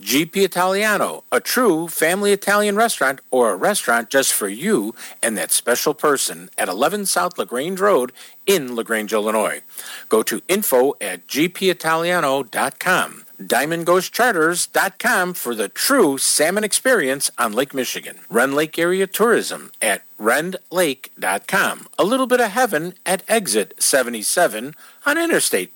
GP Italiano, a true family Italian restaurant or a restaurant just for you and that special person at 11 South LaGrange Road in LaGrange, Illinois. Go to info at gpitaliano.com. DiamondGhostCharters.com for the true salmon experience on Lake Michigan. Rend Lake Area Tourism at rendlake.com. A little bit of heaven at exit 77 on Interstate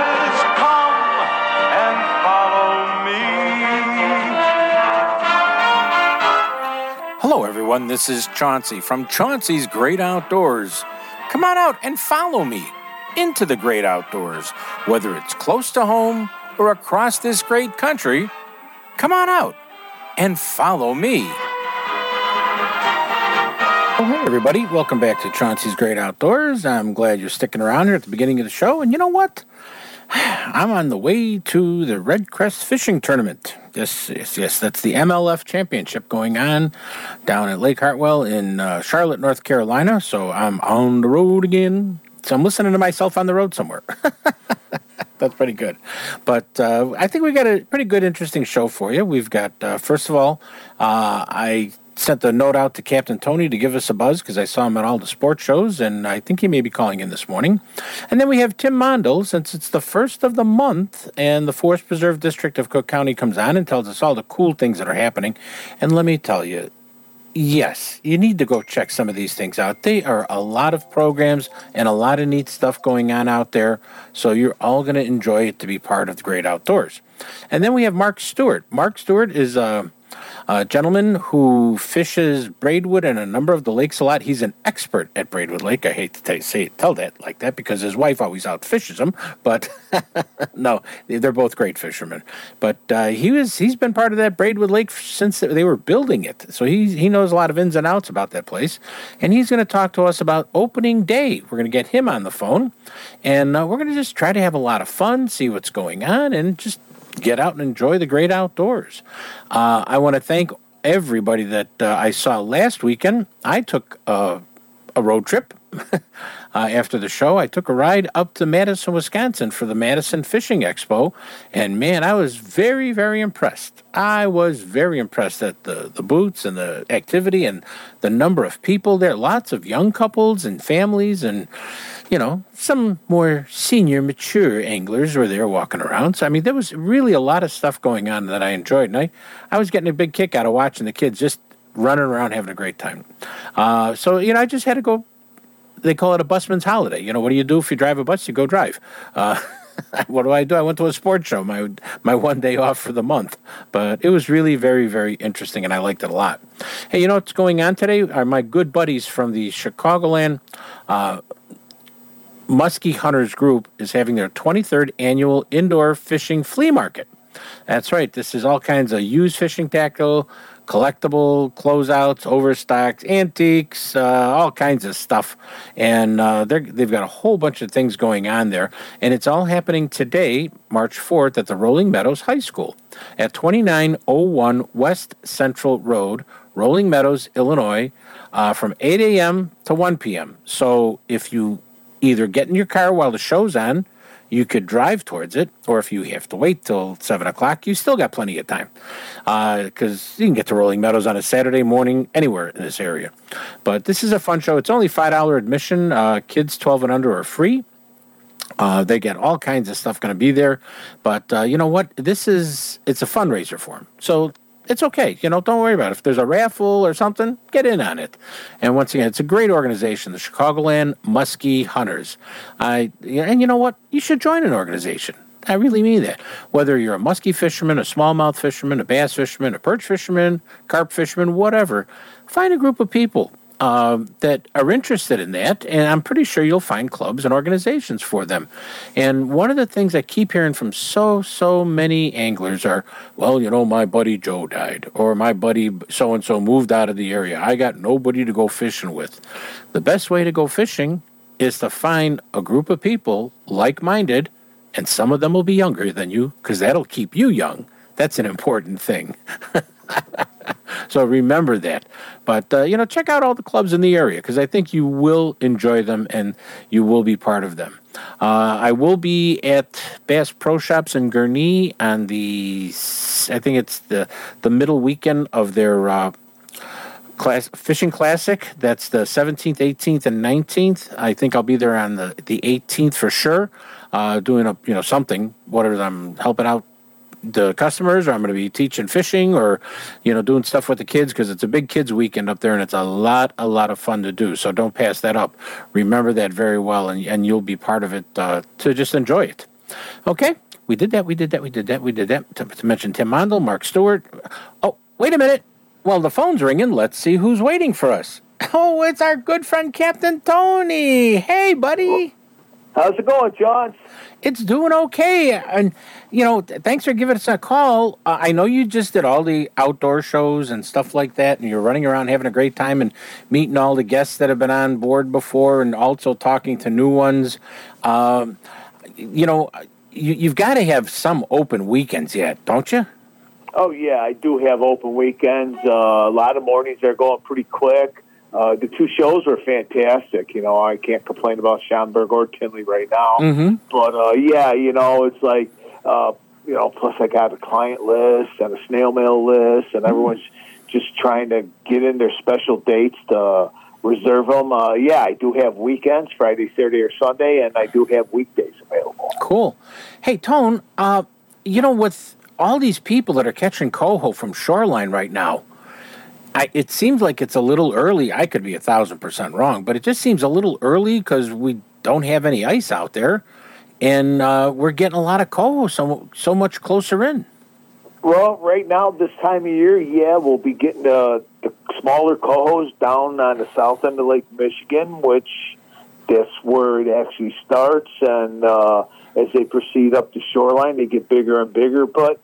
Everyone. This is Chauncey from Chauncey's Great Outdoors. Come on out and follow me into the great outdoors, whether it's close to home or across this great country. Come on out and follow me. Oh, hey, everybody. Welcome back to Chauncey's Great Outdoors. I'm glad you're sticking around here at the beginning of the show. And you know what? I'm on the way to the Red Crest Fishing Tournament. Yes, yes, yes. That's the MLF Championship going on down at Lake Hartwell in uh, Charlotte, North Carolina. So I'm on the road again. So I'm listening to myself on the road somewhere. That's pretty good. But uh, I think we got a pretty good, interesting show for you. We've got, uh, first of all, uh, I sent a note out to Captain Tony to give us a buzz because I saw him at all the sports shows, and I think he may be calling in this morning. And then we have Tim Mondel, since it's the first of the month, and the Forest Preserve District of Cook County comes on and tells us all the cool things that are happening. And let me tell you, yes, you need to go check some of these things out. They are a lot of programs and a lot of neat stuff going on out there. So you're all going to enjoy it to be part of the great outdoors. And then we have Mark Stewart. Mark Stewart is a, a gentleman who fishes Braidwood and a number of the lakes a lot. He's an expert at Braidwood Lake. I hate to tell, say tell that like that because his wife always out fishes him, but no, they're both great fishermen. But uh, he was he's been part of that Braidwood Lake since they were building it, so he he knows a lot of ins and outs about that place, and he's going to talk to us about opening day. We're going to get him on the phone, and uh, we're going to just try to have a lot of fun, see what's going on, and just get out and enjoy the great outdoors. Uh, I want to thank everybody that uh, I saw last weekend. I took uh, a road trip. uh, after the show, I took a ride up to Madison, Wisconsin for the Madison Fishing Expo, and man, I was very, very impressed. I was very impressed at the, the booths and the activity and the number of people there. Lots of young couples and families, and you know, some more senior, mature anglers were there walking around. So, I mean, there was really a lot of stuff going on that I enjoyed. And I, I was getting a big kick out of watching the kids just running around having a great time. Uh, so, you know, I just had to go. They call it a busman's holiday. You know, what do you do if you drive a bus? You go drive. Uh, what do I do? I went to a sports show, my my one day off for the month. But it was really very, very interesting, and I liked it a lot. Hey, you know what's going on today? Are my good buddies from the Chicagoland uh, Muskie Hunters Group is having their 23rd annual indoor fishing flea market. That's right. This is all kinds of used fishing tackle, collectible closeouts, overstocks, antiques, uh, all kinds of stuff. And uh, they've got a whole bunch of things going on there. And it's all happening today, March 4th, at the Rolling Meadows High School at 2901 West Central Road, Rolling Meadows, Illinois, uh, from 8 a.m. to 1 p.m. So if you either get in your car while the show's on, you could drive towards it, or if you have to wait till 7 o'clock, you still got plenty of time. Because uh, you can get to Rolling Meadows on a Saturday morning anywhere in this area. But this is a fun show. It's only $5 admission. Uh, kids 12 and under are free. Uh, they get all kinds of stuff going to be there. But uh, you know what? This is, it's a fundraiser for them. So it's okay. You know, don't worry about it. If there's a raffle or something, get in on it. And once again, it's a great organization, the Chicagoland Muskie Hunters. I and you know what? You should join an organization. I really mean that. Whether you're a muskie fisherman, a smallmouth fisherman, a bass fisherman, a perch fisherman, carp fisherman, whatever, find a group of people uh, that are interested in that, and I'm pretty sure you'll find clubs and organizations for them. And one of the things I keep hearing from so, so many anglers are, well, you know, my buddy Joe died, or my buddy so and so moved out of the area. I got nobody to go fishing with. The best way to go fishing is to find a group of people like minded, and some of them will be younger than you, because that'll keep you young. That's an important thing. so remember that. But uh, you know, check out all the clubs in the area because I think you will enjoy them and you will be part of them. Uh, I will be at Bass Pro Shops in Gurnee on the, I think it's the the middle weekend of their. Uh, Class, fishing classic. That's the 17th, 18th, and 19th. I think I'll be there on the, the 18th for sure, uh, doing a you know something. Whatever I'm helping out the customers or I'm going to be teaching fishing or you know doing stuff with the kids because it's a big kids weekend up there and it's a lot a lot of fun to do so don't pass that up. Remember that very well and, and you'll be part of it uh, to just enjoy it. Okay? We did that we did that we did that we did that. To, to mention tim mondel mark stewart. Oh wait a minute. Well the phone's ringing let's see who's waiting for us. Oh it's our good friend captain tony. Hey buddy. How's it going, John? It's doing okay. And, you know, thanks for giving us a call. Uh, I know you just did all the outdoor shows and stuff like that, and you're running around having a great time and meeting all the guests that have been on board before and also talking to new ones. Um, you know, you, you've got to have some open weekends yet, don't you? Oh, yeah, I do have open weekends. Uh, a lot of mornings are going pretty quick. Uh, the two shows were fantastic. You know, I can't complain about Schaumburg or Tinley right now. Mm-hmm. But uh, yeah, you know, it's like uh, you know. Plus, I got a client list and a snail mail list, and everyone's just trying to get in their special dates to reserve them. Uh, yeah, I do have weekends, Friday, Saturday, or Sunday, and I do have weekdays available. Cool. Hey, Tone, uh, you know, with all these people that are catching coho from shoreline right now, I, it seems like it's a little early. I could be a thousand percent wrong, but it just seems a little early because we don't have any ice out there, and uh, we're getting a lot of coho so so much closer in. Well, right now, this time of year, yeah, we'll be getting uh, the smaller cohos down on the south end of Lake Michigan, which that's where it actually starts. And uh, as they proceed up the shoreline, they get bigger and bigger. But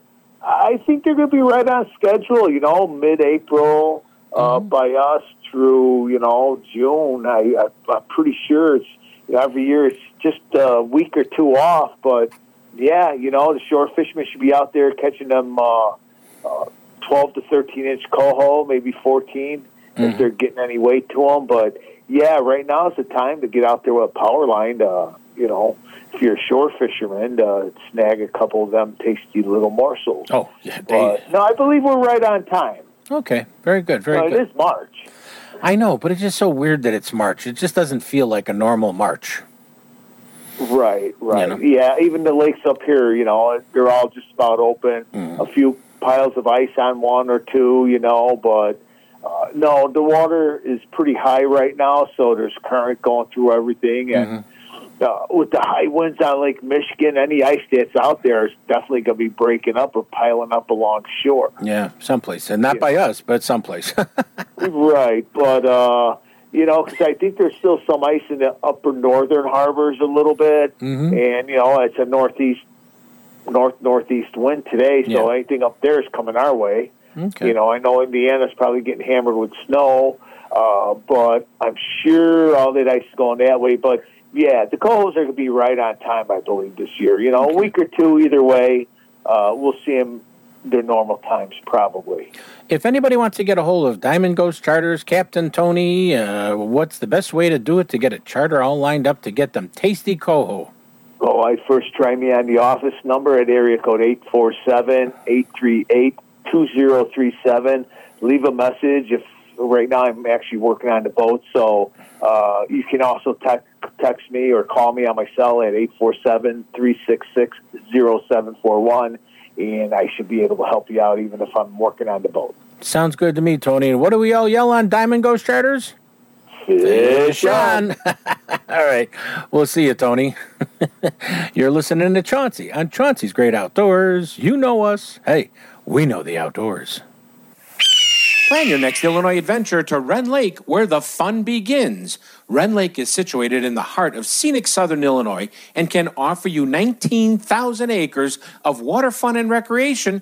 I think they're going to be right on schedule. You know, mid-April uh, Mm-hmm. by us through you know June. I, I I'm pretty sure it's you know, every year it's just a week or two off, but yeah, you know the shore fishermen should be out there catching them uh, uh, 12 to 13 inch coho, maybe 14 if they're getting any weight to them. But yeah, right now is the time to get out there with a power line. To, you know, if you're a shore fisherman, to snag a couple of them tasty little morsels. Oh, yeah. They, But no, I believe we're right on time. okay, very good, very Uh, good. it is March. I know, but it's just so weird that it's March. It just doesn't feel like a normal March. Right, right. know? Yeah, even the lakes up here, you know, they're all just about open. Mm. A few piles of ice on one or two, you know, but uh, no, the water is pretty high right now, so there's current going through everything. And Mm-hmm. Uh, with the high winds on Lake Michigan, any ice that's out there is definitely going to be breaking up or piling up along shore. Yeah, someplace, and not Yeah. by us, but someplace. Right, but uh, you know, because I think there's still some ice in the upper northern harbors a little bit, Mhm. and you know, it's a northeast, north northeast wind today, so Yeah. anything up there is coming our way. okay. You know, I know Indiana's probably getting hammered with snow, uh, but I'm sure all that ice is going that way. But yeah, the cohos are going to be right on time, I believe, this year. You know, a week or two either way, uh, we'll see them their normal times probably. If anybody wants to get a hold of Diamond Ghost Charters, Captain Tony, uh, what's the best way to do it to get a charter all lined up to get them tasty coho? Oh, I first try me on the office number at area code 847-838-2037. Leave a message if right now I'm actually working on the boat, so uh, you can also text text me or call me on my cell at 847-366-0741. and I should be able to help you out even if I'm working on the boat. Sounds good to me, Tony. And what do we all yell on Diamond Ghost Charters? Fish on. all right. We'll see you, Tony. You're listening to Chauncey on Chauncey's Great Outdoors. You know us. Hey, we know the outdoors. Plan your next Illinois adventure to Rend Lake, where the fun begins. Rend Lake is situated in the heart of scenic southern Illinois and can offer you 19,000 acres of water fun and recreation,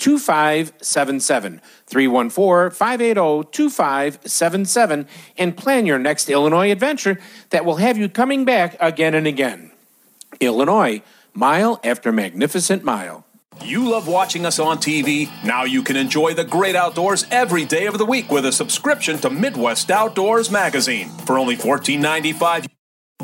2577. 314 580 2577 and plan your next Illinois adventure that will have you coming back again and again. Illinois, mile after magnificent mile. You love watching us on TV? Now you can enjoy the great outdoors every day of the week with a subscription to Midwest Outdoors magazine. For only $14.95,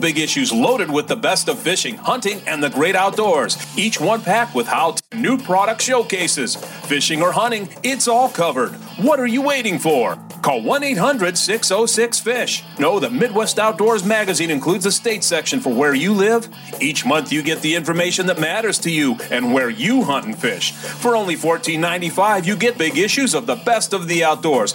Big issues loaded with the best of fishing, hunting, and the great outdoors. Each one packed with how to new product showcases. Fishing or hunting, it's all covered. What are you waiting for? Call 1 800 606 FISH. Know that Midwest Outdoors magazine includes a state section for where you live. Each month you get the information that matters to you and where you hunt and fish. For only $14.95, you get big issues of the best of the outdoors.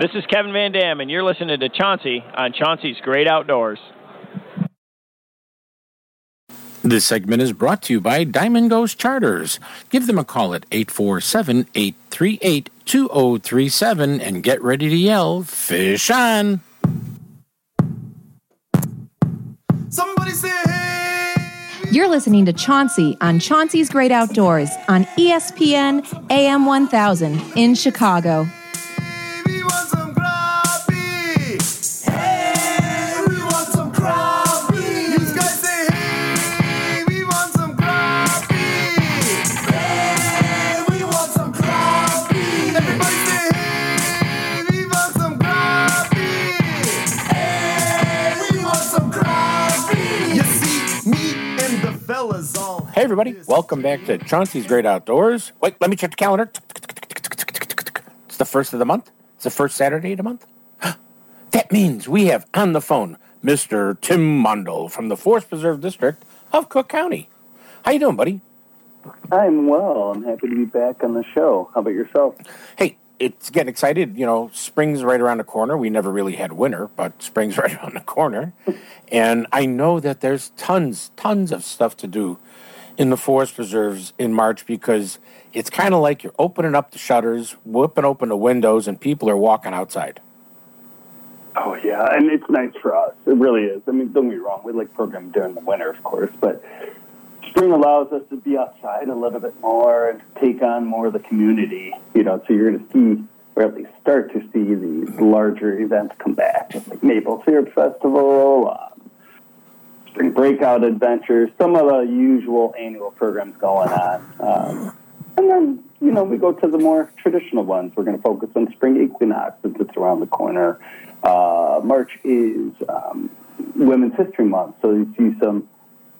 This is Kevin Van Dam, and you're listening to Chauncey on Chauncey's Great Outdoors. This segment is brought to you by Diamond Ghost Charters. Give them a call at 847 838 2037 and get ready to yell, Fish on! Somebody say, hey. You're listening to Chauncey on Chauncey's Great Outdoors on ESPN AM 1000 in Chicago. Hey, we want some crappie. You guys say, hey, we want some crappie. Hey, we want some crappie. Everybody say, hey, we want some crappie. Hey, we want some crappie. You see, me and the fellas all. Hey, everybody, welcome back to Chauncey's Great Outdoors. Wait, let me check the calendar. It's the first of the month. It's the first Saturday of the month. That means we have on the phone Mr. Tim Mundell from the Forest Preserve District of Cook County. How you doing, buddy? I'm well. I'm happy to be back on the show. How about yourself? Hey, it's getting excited. You know, spring's right around the corner. We never really had winter, but spring's right around the corner. and I know that there's tons, tons of stuff to do in the forest preserves in March because it's kind of like you're opening up the shutters, whipping open the windows, and people are walking outside. Oh yeah, and it's nice for us. It really is. I mean, don't get me wrong. We like programming during the winter, of course, but spring allows us to be outside a little bit more and take on more of the community. You know, so you're going to see, or at least start to see these larger events come back, like Maple Syrup Festival, um, spring breakout adventures, some of the usual annual programs going on. Um, and then, you know, we go to the more traditional ones. We're going to focus on spring equinox since it's around the corner. Uh, March is um, Women's History Month, so you see some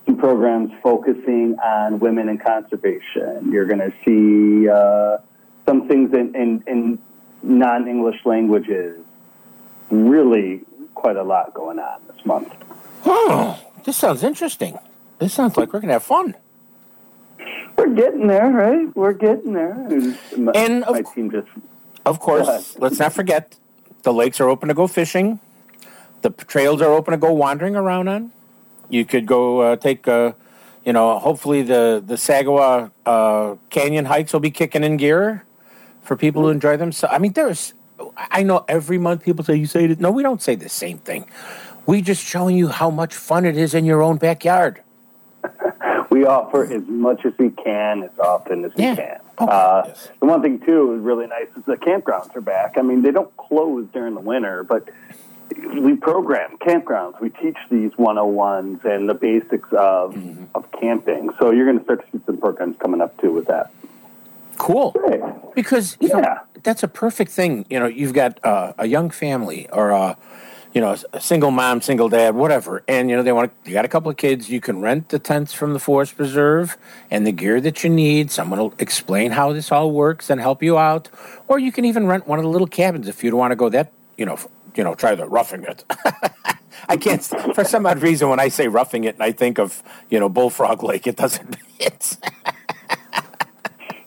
some programs focusing on women in conservation. You're going to see uh, some things in, in, in non English languages. Really, quite a lot going on this month. This sounds interesting. This sounds like we're going to have fun. We're getting there, right? We're getting there. And my, And of just Of course, let's not forget the lakes are open to go fishing. The trails are open to go wandering around on. You could go uh, take, uh, you know, hopefully the the Sagawau uh, Canyon hikes will be kicking in gear for people who enjoy them. So I mean, there's, I know every month people say you say it. No, we don't say the same thing. We just showing you how much fun it is in your own backyard. we offer as much as we can, as often as we can. Oh, uh, yes. The one thing too is really nice is the campgrounds are back. I mean, they don't close during the winter, but we program campgrounds. We teach these 101s and the basics of Mm-hmm. of camping. So you're going to start to see some programs coming up too with that. Cool. Great. because you know, Yeah. that's a perfect thing. You know, you've got uh, a young family or a you know a single mom, single dad, whatever, and you know they want to. You got a couple of kids. You can rent the tents from the forest preserve and the gear that you need. Someone will explain how this all works and help you out, or you can even rent one of the little cabins if you don't want to go that you know. You know, try the roughing it. I can't. For some odd reason, when I say roughing it, and I think of you know Bullfrog Lake, it doesn't. It's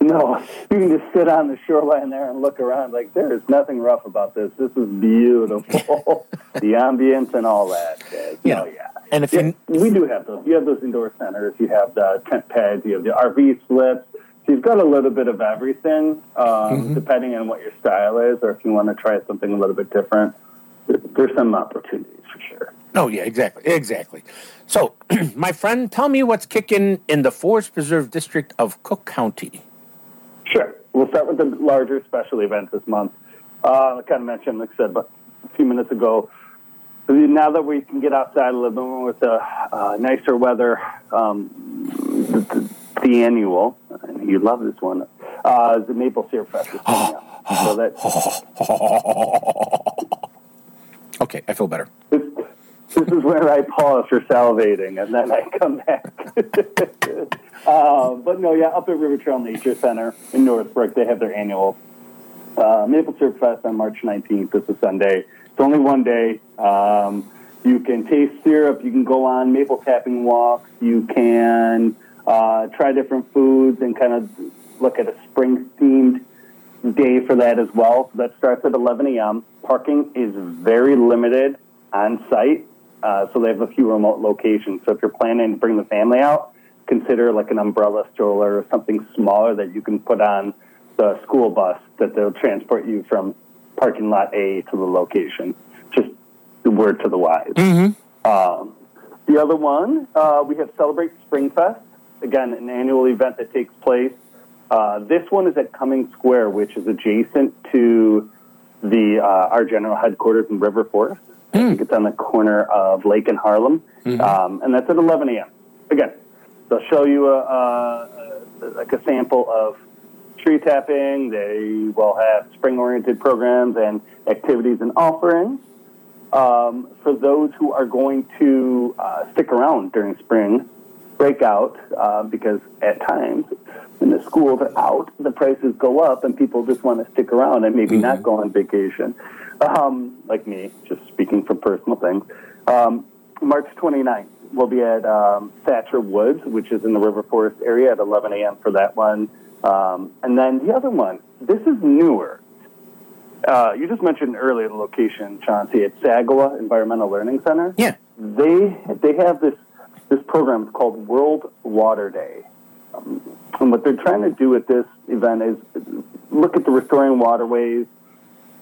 No, you can just sit on the shoreline there and look around. Like there is nothing rough about this. This is beautiful. the ambience and all that. Yeah. no, yeah. and if Yeah, you we do have those. You have those indoor centers. You have the tent pads. You have the RV slips. So you've got a little bit of everything, um, Mm-hmm. depending on what your style is, or if you want to try something a little bit different. There's some opportunities for sure. Oh yeah, exactly, exactly. So, my friend, tell me what's kicking in the Forest Preserve District of Cook County. Sure. We'll start with the larger special event this month. Uh, I kind of mentioned, like I said, but a few minutes ago. Now that we can get outside a little bit more with the uh, nicer weather, um, the, the, the annual, and you love this one, uh, the Maple Syrup Fest is coming up. So that Okay, I feel better. this, this is where I pause for salivating, and then I come back. uh, but no, yeah, up at River Trail Nature Center in Northbrook, they have their annual uh, Maple Syrup Fest on March 19th. This is Sunday. It's only one day. Um, you can taste syrup. You can go on maple tapping walks. You can uh, try different foods and kind of look at a spring themed day for that as well. That starts at 11 a.m. Parking is very limited on site, uh, so they have a few remote locations. So if you're planning to bring the family out, consider like an umbrella stroller or something smaller that you can put on the school bus that they'll transport you from parking lot A to the location. Just the word to the wise. Um, the other one, uh, we have Celebrate Spring Fest. Again, an annual event that takes place. Uh, this one is at Cummings Square, which is adjacent to the uh, our general headquarters in River Forest. I think it's on the corner of Lake and Harlem, um, and that's at 11 a.m. Again, they'll show you a, a, a like a sample of tree tapping. They will have spring-oriented programs and activities and offerings um, for those who are going to uh, stick around during spring breakout, uh, because at times when the schools are out, the prices go up and people just want to stick around and maybe not go on vacation. Um, like me, just speaking from personal things. Um, March 29th, we'll be at um, Thatcher Woods, which is in the River Forest area at 11 a.m. for that one. Um, and then the other one, this is newer. Uh, you just mentioned earlier the location, Chauncey, at Sagawau Environmental Learning Center. Yeah. They they have this this program called World Water Day, um, and what they're trying to do at this event is look at the restoring waterways,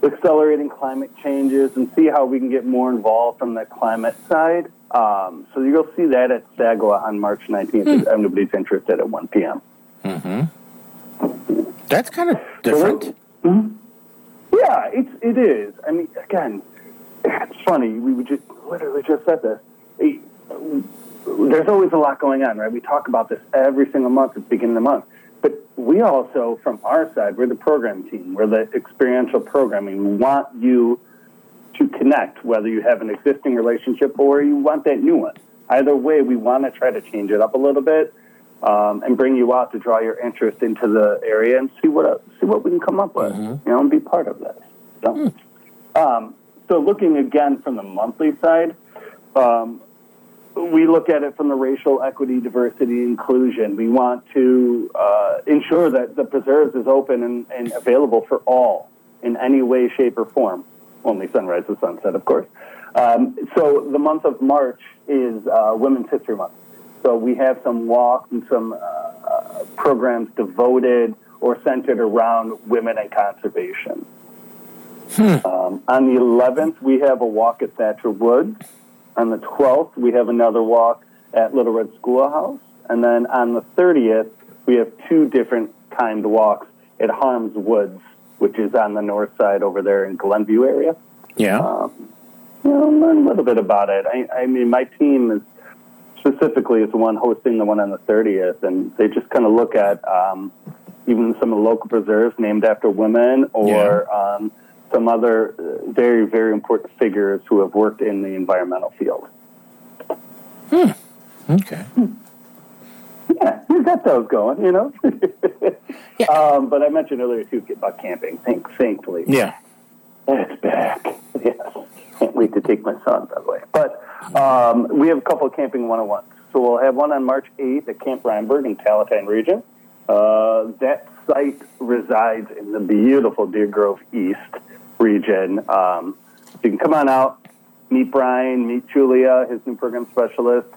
accelerating climate changes, and see how we can get more involved from the climate side Um, so you'll see that at Sagawau on March 19th if anybody's interested at 1 p.m. Mm-hmm. That's kind of different. Yeah, it's it is. I mean, again, it's funny. We just literally just said this. It- there's always a lot going on, right? We talk about this every single month at the beginning of the month. But we also, from our side, we're the program team. We're the experiential programming. We want you to connect, whether you have an existing relationship or you want that new one. Either way, we want to try to change it up a little bit um, and bring you out to draw your interest into the area and see what see what we can come up with, you know, and be part of this. So, um, so looking again from the monthly side, um, we look at it from the racial equity, diversity, inclusion. We want to uh, ensure that the preserves is open and, and available for all in any way, shape, or form. Only sunrise to sunset, of course. Um, so the month of March is uh, Women's History Month. So we have some walks and some uh, uh, programs devoted or centered around women and conservation. Um, on the 11th, we have a walk at Thatcher Woods. On the 12th, we have another walk at Little Red Schoolhouse. And then on the 30th, we have two different timed walks at Harms Woods, which is on the north side over there in Glenview area. Yeah. Um, you know, learn a little bit about it. I, I mean, my team is specifically is the one hosting the one on the 30th, and they just kind of look at um, even some of the local preserves named after women or um, some other uh, very, very important figures who have worked in the environmental field. Okay. Yeah, you got those going, you know. um, but I mentioned earlier too about camping. Thank, thankfully, Yeah. It's back. Yes. Can't wait to take my son, by the way. But um, we have a couple of camping 101s. So we'll have one on March 8th at Camp Reinberg in Palatine region. Uh, that site resides in the beautiful Deer Grove East region. Um, you can come on out, meet Brian, meet Julia, his new program specialist,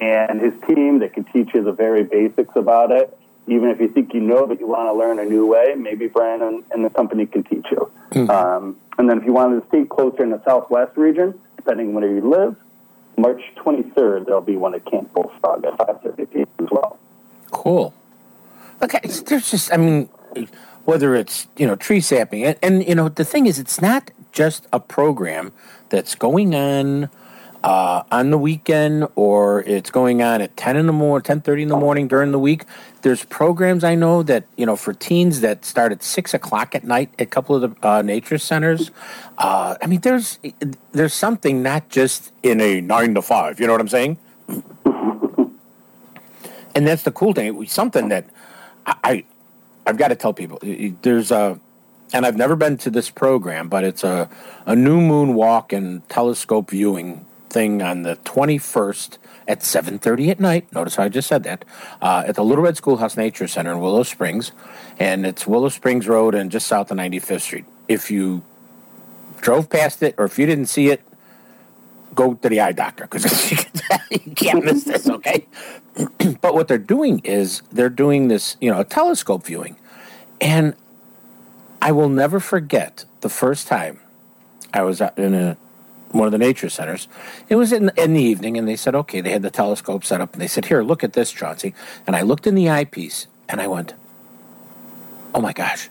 and his team. that can teach you the very basics about it. Even if you think you know, but you want to learn a new way, maybe Brian and, and the company can teach you. Um, and then if you wanted to stay closer in the southwest region, depending on where you live, March 23rd, there'll be one at Camp Bullfrog at 5.30 p.m. as well. Cool. Okay, there's just, I mean, whether it's, you know, tree sapping, and, and, you know, the thing is, it's not just a program that's going on uh, on the weekend or it's going on at 10 in the morning, 10.30 in the morning during the week. There's programs I know that, you know, for teens that start at 6 o'clock at night at a couple of the uh, nature centers. Uh, I mean, there's there's something not just in a 9 to 5, you know what I'm saying? and that's the cool thing. Something that I, I've got to tell people. There's a, and I've never been to this program, but it's a a new moon walk and telescope viewing thing on the 21st at 7:30 at night. Notice how I just said that uh, at the Little Red Schoolhouse Nature Center in Willow Springs, and it's Willow Springs Road and just south of 95th Street. If you drove past it or if you didn't see it, go to the eye doctor because you can't miss this, okay? but what they're doing is they're doing this, you know, a telescope viewing. And I will never forget the first time I was in a, one of the nature centers. It was in, in the evening, and they said, okay, they had the telescope set up, and they said, here, look at this, Chauncey. And I looked in the eyepiece, and I went, oh my gosh.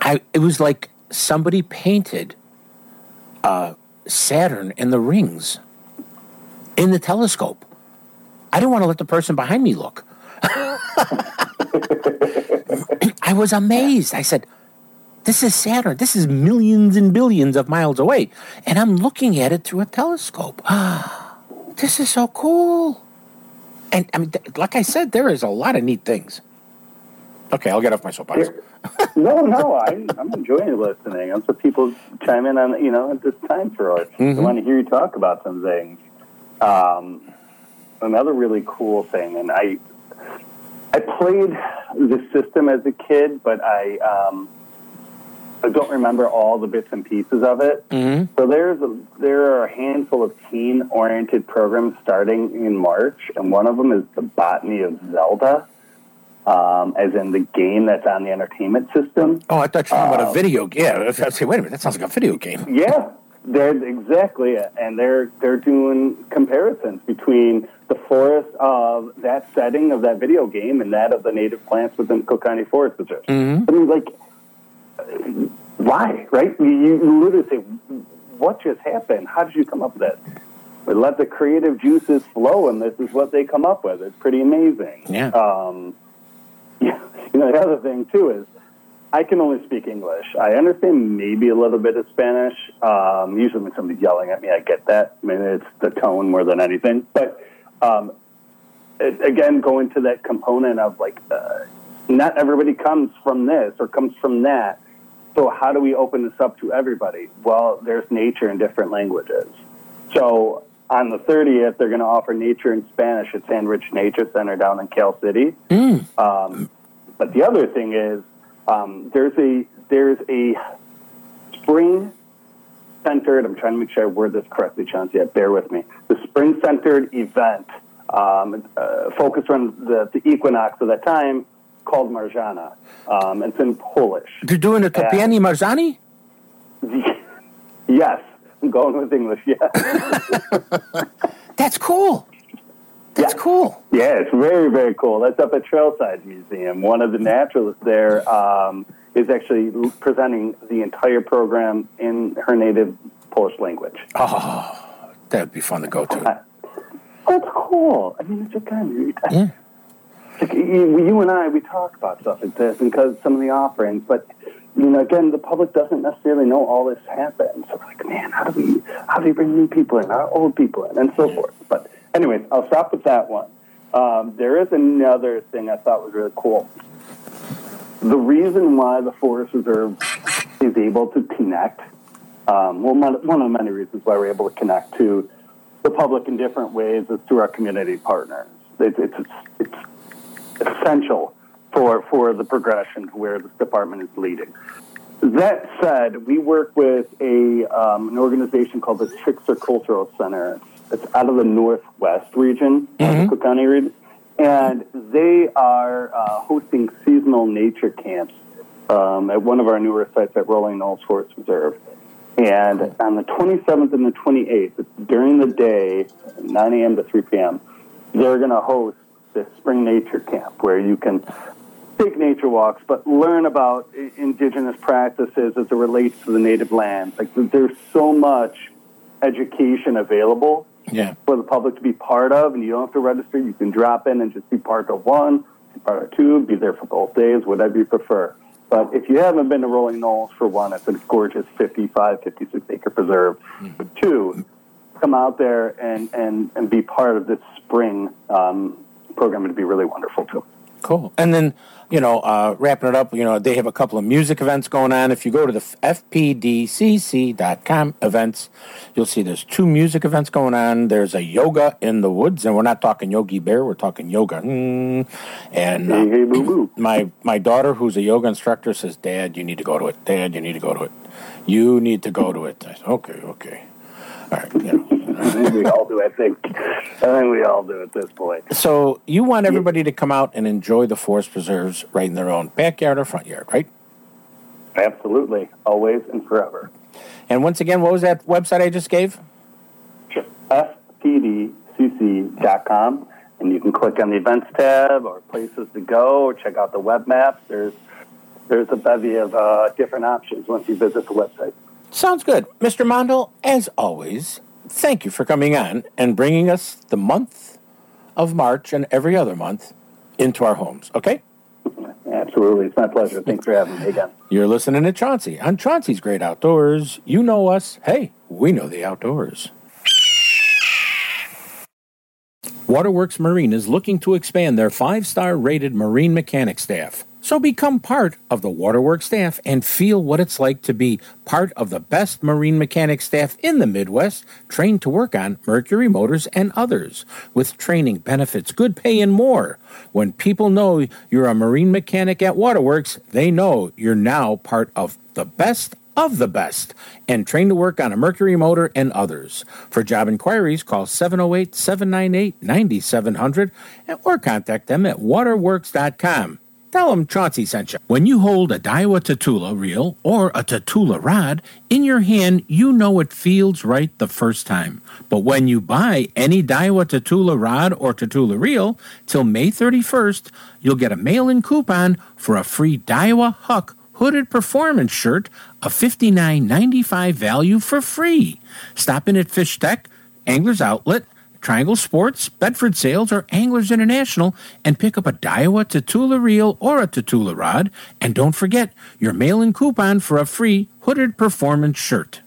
I, it was like somebody painted uh, Saturn and the rings in the telescope. I didn't want to let the person behind me look. I was amazed. I said, This is Saturn. This is millions and billions of miles away. And I'm looking at it through a telescope. this is so cool. And I mean, like I said, there is a lot of neat things. Okay, I'll get off my soapbox. no, no, I, I'm enjoying listening. I'm so people chime in on, you know, at this time for us. I Mhm. want to hear you talk about some things. Um, another really cool thing, and I, I played the system as a kid, but I, um, I don't remember all the bits and pieces of it. Mm-hmm. So there's a, there are a handful of teen-oriented programs starting in March, and one of them is the Botany of Zelda, um, as in the game that's on the entertainment system. Oh, I thought you were talking about Uh, a video game. Yeah, I say, wait a minute, that sounds like a video game. Yeah, they're exactly it, and they're they're doing comparisons between the forest of that setting of that video game and that of the native plants within Cook County Forest Preserve. I mean, like, why, right? You, you literally say, what just happened? How did you come up with that? We let the creative juices flow, and this is what they come up with. It's pretty amazing. Yeah. Um, yeah. You know, the other thing too is I can only speak English. I understand maybe a little bit of Spanish. Um, usually, when somebody's yelling at me, I get that. I mean, it's the tone more than anything. But um, it, again, going to that component of like, uh, not everybody comes from this or comes from that. So, how do we open this up to everybody? Well, there's nature in different languages. So, on the 30th, they're going to offer nature in Spanish at Sand Ridge Nature Center down in Cal City. Um, but the other thing is, um, there's a there's a spring centered. I'm trying to make sure I word this correctly, Chauncey. Yeah, bear with me. The spring centered event um, uh, focused on the, the equinox of that time called Marzanna. Um, it's in Polish. You're doing the Topiani Marzani? Yes, I'm going with English. Yeah. That's cool. That's cool. Yeah, it's very, very cool. That's up at Trailside Museum. One of the naturalists there um, is actually presenting the entire program in her native Polish language. Oh, that'd be fun to go to. That's cool. I mean, it's again, Yeah. like, you, you and I, we talk about stuff like this and because some of the offerings, but you know, again, the public doesn't necessarily know all this happens. So we're like, man, how do we, how do we bring new people in, our old people in, and so forth. But anyways, I'll stop with that one. Um, there is another thing I thought was really cool. The reason why the Forest Reserve is able to connect, um, well, one of the many reasons why we're able to connect to the public in different ways is through our community partners. It's, it's, it's essential for, for the progression to where this department is leading. That said, we work with a, um, an organization called the Trickster Cultural Center. It's out of the Northwest region, the Cook County region, and they are uh, hosting seasonal nature camps um, at one of our newer sites at Rolling Knolls Forest Reserve. And on the 27th and the 28th, during the day, 9 a.m. to 3 p.m., they're going to host this spring nature camp where you can take nature walks, but learn about indigenous practices as it relates to the native lands. Like there's so much education available Yeah. for the public to be part of, and you don't have to register. You can drop in and just be part of one, be part of two, be there for both days, whatever you prefer. But if you haven't been to Rolling Knolls, for one, it's a gorgeous 55, 56 acre preserve. But two, come out there and, and, and be part of this spring um, program. It'd be really wonderful, too. Cool. And then, you know, uh, wrapping it up, you know, they have a couple of music events going on. If you go to the fpdcc.com events, you'll see there's two music events going on. There's a yoga in the woods, and we're not talking Yogi Bear, we're talking yoga. Mm. And uh, Hey, hey, boo boo. my my daughter, who's a yoga instructor, says, "Dad, you need to go to it. Dad, you need to go to it. You need to go to it." I said, "Okay, okay, right." You know. I think we all do, I think. I think we all do at this point. So you want everybody to come out and enjoy the forest preserves right in their own backyard or front yard, right? Absolutely. Always and forever. And once again, what was that website I just gave? FPDCC.com. And you can click on the events tab or places to go or check out the web maps. There's there's a bevy of uh, different options once you visit the website. Sounds good. Mr. Mondel, as always, thank you for coming on and bringing us the month of March and every other month into our homes, okay? Absolutely. It's my pleasure. Thanks for having me again. You're listening to Chauncey on Chauncey's Great Outdoors. You know us. Hey, we know the outdoors. Waterworks Marine is looking to expand their five star rated marine mechanic staff. So become part of the Waterworks staff and feel what it's like to be part of the best marine mechanic staff in the Midwest, trained to work on Mercury motors and others, with training, benefits, good pay, and more. When people know you're a marine mechanic at Waterworks, they know you're now part of the best of the best and trained to work on a Mercury motor and others. For job inquiries, call 708 798 9700 or contact them at waterworks.com. Tell them Chauncey sent you. When you hold a Daiwa Tatula reel or a Tatula rod in your hand, you know it feels right the first time. But when you buy any Daiwa Tatula rod or Tatula reel till May 31st, you'll get a mail-in coupon for a free Daiwa Huck hooded performance shirt, a $59.95 value for free. Stop in at Fish Tech, Anglers Outlet, Triangle Sports, Bedford Sales, or Anglers International and pick up a Daiwa Tatula reel or a Tatula rod. And don't forget your mail-in coupon for a free hooded performance shirt.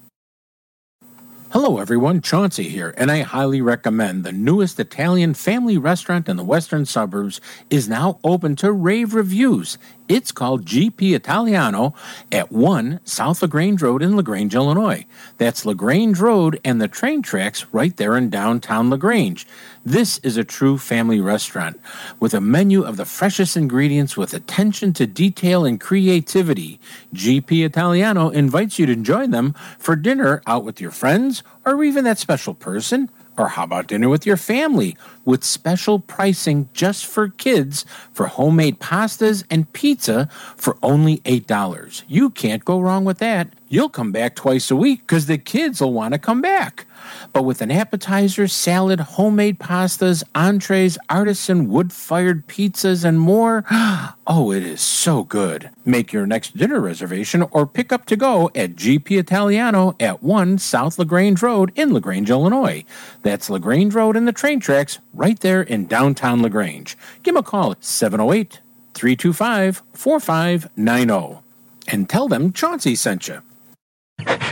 Hello, everyone. Chauncey here, and I highly recommend the newest Italian family restaurant in the western suburbs is now open to rave reviews. It's called GP Italiano at 1 South LaGrange Road in LaGrange, Illinois. That's LaGrange Road and the train tracks right there in downtown LaGrange. This is a true family restaurant with a menu of the freshest ingredients with attention to detail and creativity. GP Italiano invites you to join them for dinner out with your friends or even that special person. Or how about dinner with your family with special pricing just for kids for homemade pastas and pizza for only $8? You can't go wrong with that. You'll come back twice a week because the kids will want to come back. But with an appetizer, salad, homemade pastas, entrees, artisan wood fired pizzas, and more, oh, it is so good. Make your next dinner reservation or pick up to go at GP Italiano at 1 South LaGrange Road in LaGrange, Illinois. That's LaGrange Road and the train tracks right there in downtown LaGrange. Give them a call at 708 325 4590 and tell them Chauncey sent you.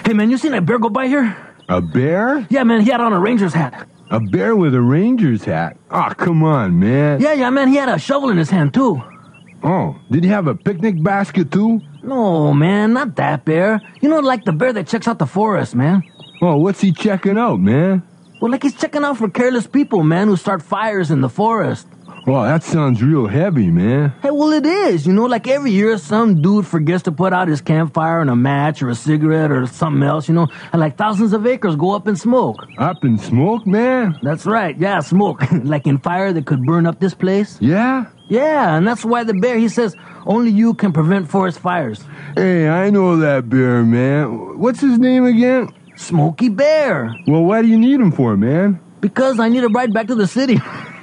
Hey man, you seen that bear go by here? A bear? Yeah, man, he had on a ranger's hat. A bear with a ranger's hat? Oh, come on, man. Yeah, yeah, man, he had a shovel in his hand too. Oh, did he have a picnic basket too? No, man, not that bear. You know, like the bear that checks out the forest, man. Oh, what's he checking out, man? Well, like he's checking out for careless people, man, who start fires in the forest. Oh, that sounds real heavy, man. Hey, well, it is. You know, like every year, some dude forgets to put out his campfire and a match or a cigarette or something else, you know, and like thousands of acres go up in smoke. Up in smoke, man? That's right, yeah, smoke. like in fire that could burn up this place. Yeah? Yeah, and that's why the bear, he says, only you can prevent forest fires. Hey, I know that bear, man. What's his name again? Smokey Bear. Well, why do you need him for, man? Because I need a ride back to the city.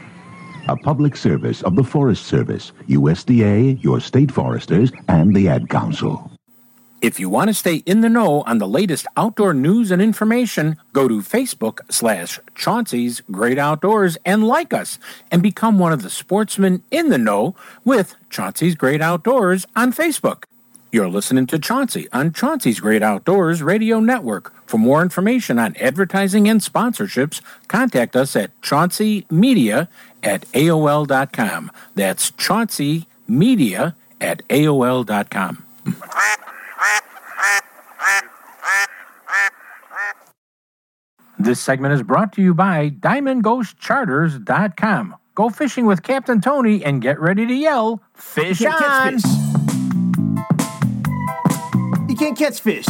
A public service of the Forest Service, USDA, your state foresters, and the Ad Council. If you want to stay in the know on the latest outdoor news and information, go to Facebook slash Chauncey's Great Outdoors and like us and become one of the sportsmen in the know with Chauncey's Great Outdoors on Facebook. You're listening to Chauncey on Chauncey's Great Outdoors Radio Network. For more information on advertising and sponsorships, contact us at chaunceymedia at AOL.com. That's Chauncey Media at AOL.com. This segment is brought to you by DiamondGhostCharters.com. Go fishing with Captain Tony and get ready to yell, Fish on! Catch fish. You can't catch fish.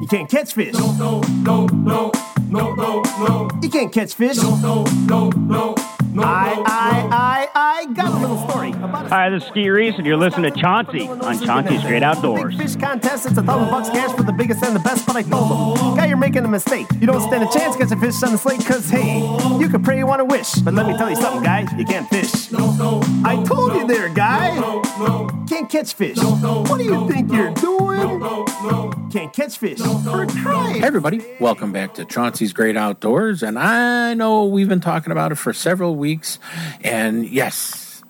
You can't catch fish. No, no, no, no, no, no, no. You can't catch fish. No, no, no, no, no. I, I, I, I got a little story about a Hi, this is Ski Reese, and you're listening to Chauncey on Chauncey's Great Outdoors. Big fish contest. It's a thousand bucks cash for the biggest and the best, but I told them, guy, you're making a mistake. You don't stand a chance catching fish on the slate, cause hey, you can pray you want to wish, but let me tell you something, guy, you can't fish. I told you there, guy. Can't catch fish. What do you think you're doing? Can't catch fish. For crying. Hey everybody, welcome back to Chauncey's Great Outdoors. And I know we've been talking about it for several weeks. And yes,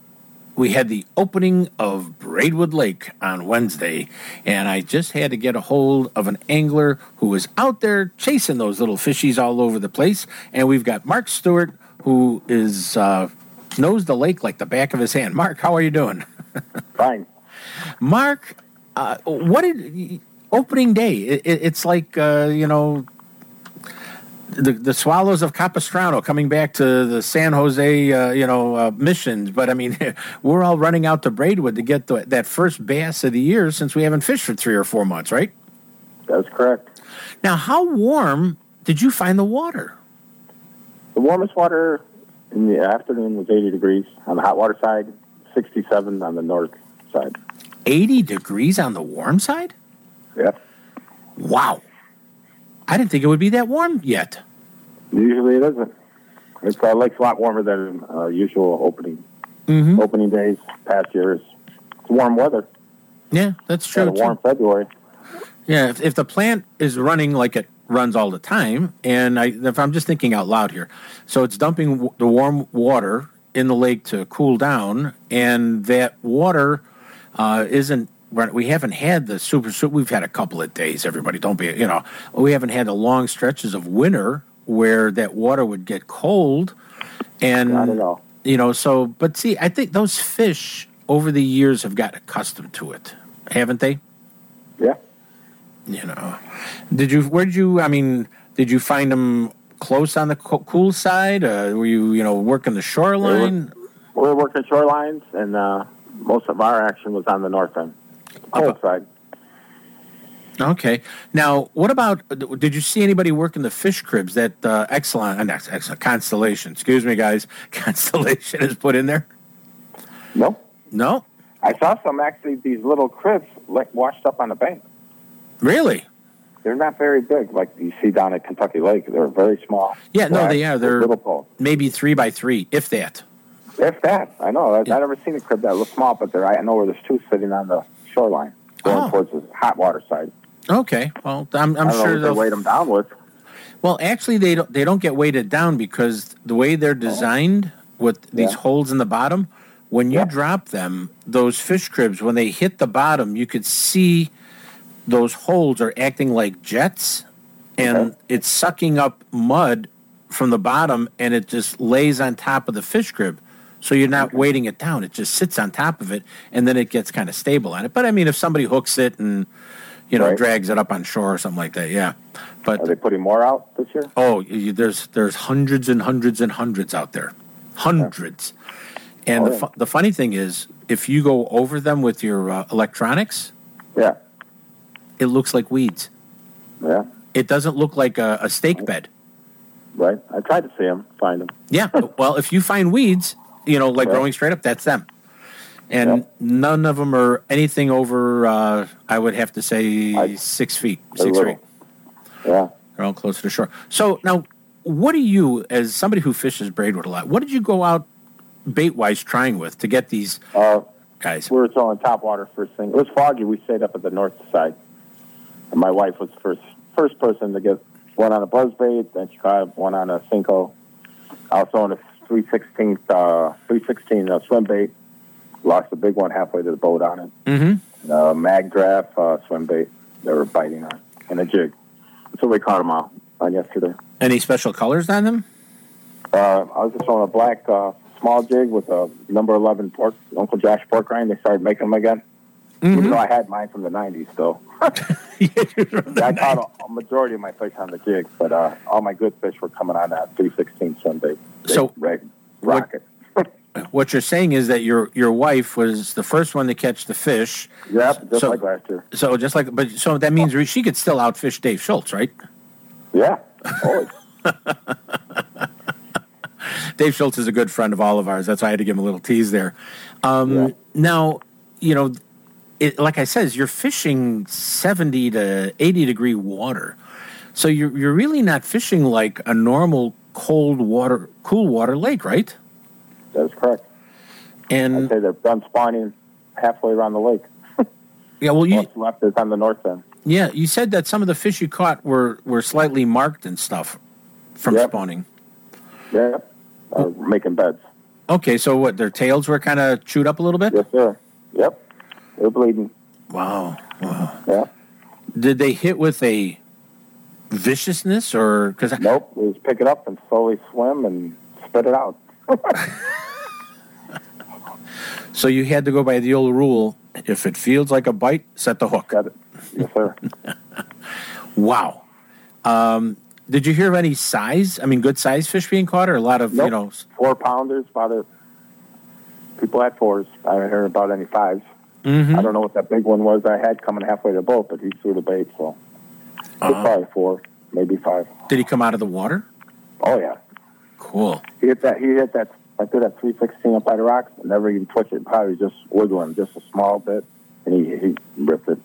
we had the opening of Braidwood Lake on Wednesday. And I just had to get a hold of an angler who was out there chasing those little fishies all over the place. And we've got Mark Stewart, who is uh, knows the lake like the back of his hand. Mark, how are you doing? Fine. Mark, uh, what did opening day? It, it, it's like uh, you know the the Swallows of Capistrano coming back to the San Jose uh, you know uh, missions. But I mean, we're all running out to Braidwood to get the, that first bass of the year since we haven't fished for three or four months, right? That's correct. Now, how warm did you find the water? The warmest water In the afternoon was 80 degrees on the hot water side, 67 on the north side. 80 degrees on the warm side? Yep. Wow. I didn't think it would be that warm yet. Usually it isn't. It's uh, lake's a lot warmer than uh, usual opening Mm-hmm. opening days past years. It's warm weather. Yeah, that's true. a warm. February. Yeah, if, if the plant is running like it runs all the time, and I, if I'm just thinking out loud here, so it's dumping w- the warm water in the lake to cool down, and that water uh, isn't. Run- We haven't had the super. su- We've had a couple of days. Everybody, don't be. You know, we haven't had the long stretches of winter where that water would get cold, and Not at all. you know. So, but see, I think those fish over the years have got accustomed to it, haven't they? Yeah. You know, did you? Where did you? I mean, did you find them close on the co- cool side? Uh, were you, you know, working the shoreline? We were working shorelines, and uh, most of our action was on the north end, cold side. Okay. Now, what about? Did you see anybody work in the fish cribs that uh, Exelon, uh, Exelon, Constellation? Excuse me, guys. Constellation is put in there. No. No. I saw some actually these little cribs like washed up on the bank. Really? They're not very big, like you see down at Kentucky Lake. They're very small. Yeah. No, they are. They're little poles. maybe three by three, if that. If that, I know. I've never seen a crib that looks small, but there I know where there's two sitting on the shoreline going Oh. towards the hot water side. Okay. Well, I'm, I'm I don't know sure they'll weighed them down with. Well, actually, they don't. They don't get weighted down because the way they're oh. designed with these Yeah. holes in the bottom, when you drop them, those fish cribs, when they hit the bottom, you could see those holes are acting like jets, and it's sucking up mud from the bottom, and it just lays on top of the fish crib. So you're not weighting it down; it just sits on top of it, and then it gets kind of stable on it. But I mean, if somebody hooks it and you know Right. drags it up on shore or something like that, yeah. But Are they putting more out this year? Oh, you, there's there's hundreds and hundreds and hundreds out there, hundreds. And Oh, the yeah. the funny thing is, if you go over them with your uh, electronics, yeah, it looks like weeds. Yeah. It doesn't look like a, a stake bed. Right. I tried to see them, find them. Yeah. well, if you find weeds, you know, like Yeah. growing straight up, that's them. And none of them are anything over. Uh, I would have to say six feet, six little. feet. Yeah. They're all close to the shore. So now, what do you, as somebody who fishes braidwood a lot, what did you go out bait wise trying with to get these Uh, guys? We were throwing top water first thing. It was foggy. We stayed up at the north side. And my wife was first first person to get one on a buzz bait, then she got one on a Senko. I was throwing a 316, uh, 316 uh, swim bait. Lost a big one halfway to the boat on it. Mm-hmm. Uh, Magdraft uh, swim bait they were biting on, and a jig. So we caught them all on yesterday. Any special colors on them? Uh, I was just throwing a black uh, small jig with a number 11 pork, Uncle Josh pork rind. They started making them again. Mm-hmm. Even though I had mine from the 90s still. I caught majority of my fish on the jig, but uh, all my good fish were coming on that 316 Sunday. So- red rocket. What you're saying is that your your wife was the first one to catch the fish. Yep, just So- like last year. So just like, but so that means she could still outfish Dave Schultz, right? Yeah. Always. Dave Schultz is a good friend of all of ours. That's why I had to give him a little tease there. Um, Now, you know, it, like I said, you're fishing 70 to 80 degree water. So you're, you're really not fishing like a normal cold water, cool water lake, right? That's correct. And I'd say they're done spawning halfway around the lake. yeah, well, you What's left is on the north end. yeah, you said that some of the fish you caught were were slightly marked and stuff from Yep. spawning. Yeah. Uh, making beds. Okay, so what? Their tails were kind of chewed up a little bit. Yes, sir. Yep. They're bleeding. Wow. Wow. Yeah. Did they hit with a viciousness or because Nope. We just pick it up and slowly swim and spit it out. So you had to go by the old rule: if it feels like a bite, set the hook. Got it. Yes, sir. wow. Um, did you hear of any size? I mean, good size fish being caught, or a lot of you know? Four pounders, about a people had fours. I haven't heard about any 5s Mhm. I don't know what that big one was I had coming halfway to the boat, but he threw the bait, so Uh-huh. probably four, maybe five. Did he come out of the water? Oh yeah, Cool. He hit that. He hit that. I did that 316 up by the rocks. and Never even twitched it. Probably just wiggling just a small bit, and he he ripped it.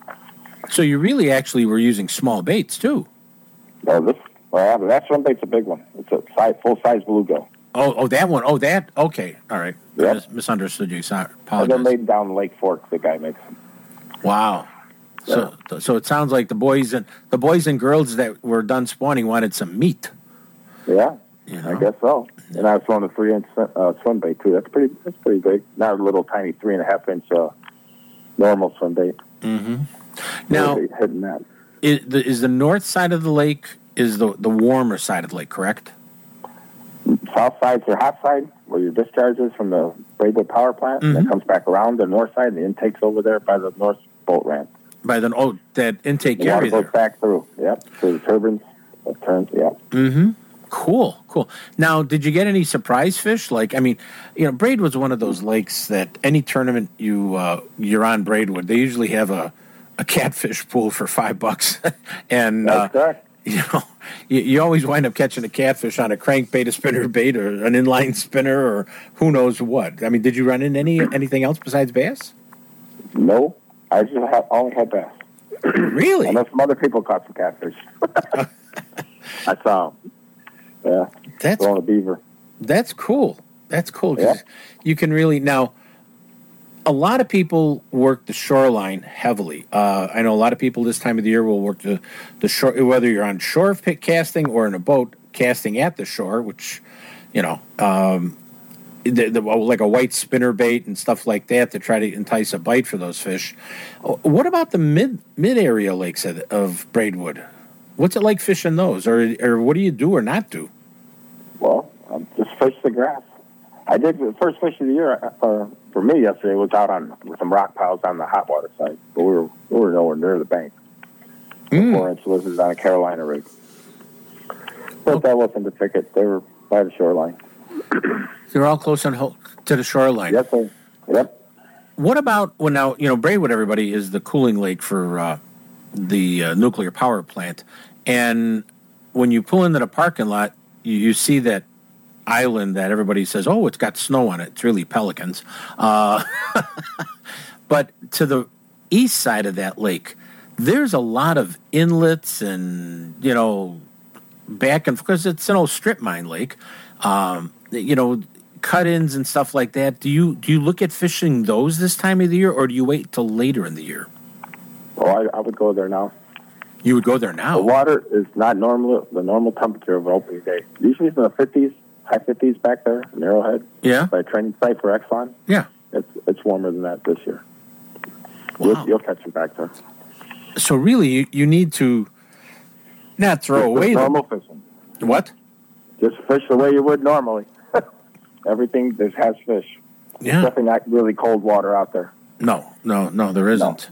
So you really actually were using small baits too. Oh, this. Well, that swim bait's a big one. It's a size, full size bluegill. Oh, oh, that one. Oh, that. Okay, all right. I Yep. mis- misunderstood you. Sorry. And Apologize. they're made down Lake Fork. The guy makes them. Wow. So, so it sounds like the boys and the boys and girls that were done spawning wanted some meat. Yeah, I guess so. And I was throwing a three inch uh, swim bait too. That's pretty. That's pretty big. Not a little tiny three and a half inch uh, normal swim bait. Mm-hmm. Now, hitting that. is the, is the north side of the lake is the the warmer side of the lake, correct? South side's your hot side, where your discharge is from the Braidwood power plant. And Mm-hmm. it comes back around the north side, and the intake's over there by the north boat ramp. By the oh that intake The water area goes back through. Yep. Through the turbines. It turns. Yep. Mm-hmm. Cool, cool. Now, did you get any surprise fish? Like, I mean, you know, Braidwood's one of those lakes that any tournament you uh, you're on Braidwood, they usually have a a catfish pool for five bucks, and uh, you know, you, you always wind up catching a catfish on a crankbait, a spinner bait, or an inline spinner, or who knows what. I mean, did you run into any anything else besides bass? No, I just have, only had bass. really? I know some other people caught some catfish. I saw 'em. Yeah. That's a beaver. That's cool. That's cool. 'cause You can really now. A lot of people work the shoreline heavily. Uh, I know a lot of people this time of the year will work the the shore, whether you're on shore pit casting or in a boat casting at the shore, which you know, um, the, the, like a white spinner bait and stuff like that to try to entice a bite for those fish. What about the mid mid area lakes of, of Braidwood? What's it like fishing those, or or what do you do or not do? Well, um, just fish the grass. I did the first fish of the year uh, for me yesterday was out on some rock piles on the hot water site, but we were we were nowhere near the bank. Four inch lizards on a Carolina rig, but that wasn't the ticket. They were by the shoreline. They're all close on to the shoreline. Yes, sir. Yep. What about well now you know Braidwood? Everybody is the cooling lake for uh, the uh, nuclear power plant, and when you pull into the parking lot, you, you see that island that everybody says, "Oh, it's got snow on it." It's really pelicans. Uh, but to the east side of that lake, there's a lot of inlets and you know back and because it's an old strip mine lake. Um, you know, cut-ins and stuff like that. Do you do you look at fishing those this time of the year, or do you wait till later in the year? Oh, I, I would go there now. You would go there now. The water is not normal the normal temperature of an opening day. Usually it's in the fifties, high fifties back there in Arrowhead. Yeah. By training site for Exxon. Yeah. It's it's warmer than that this year. You'll, you'll catch them back there. So really, you, you need to not throw Just away the normal fishing. what? Just fish the way you would normally. Everything that has fish. Yeah. Definitely not really cold water out there. No, no, no, there isn't.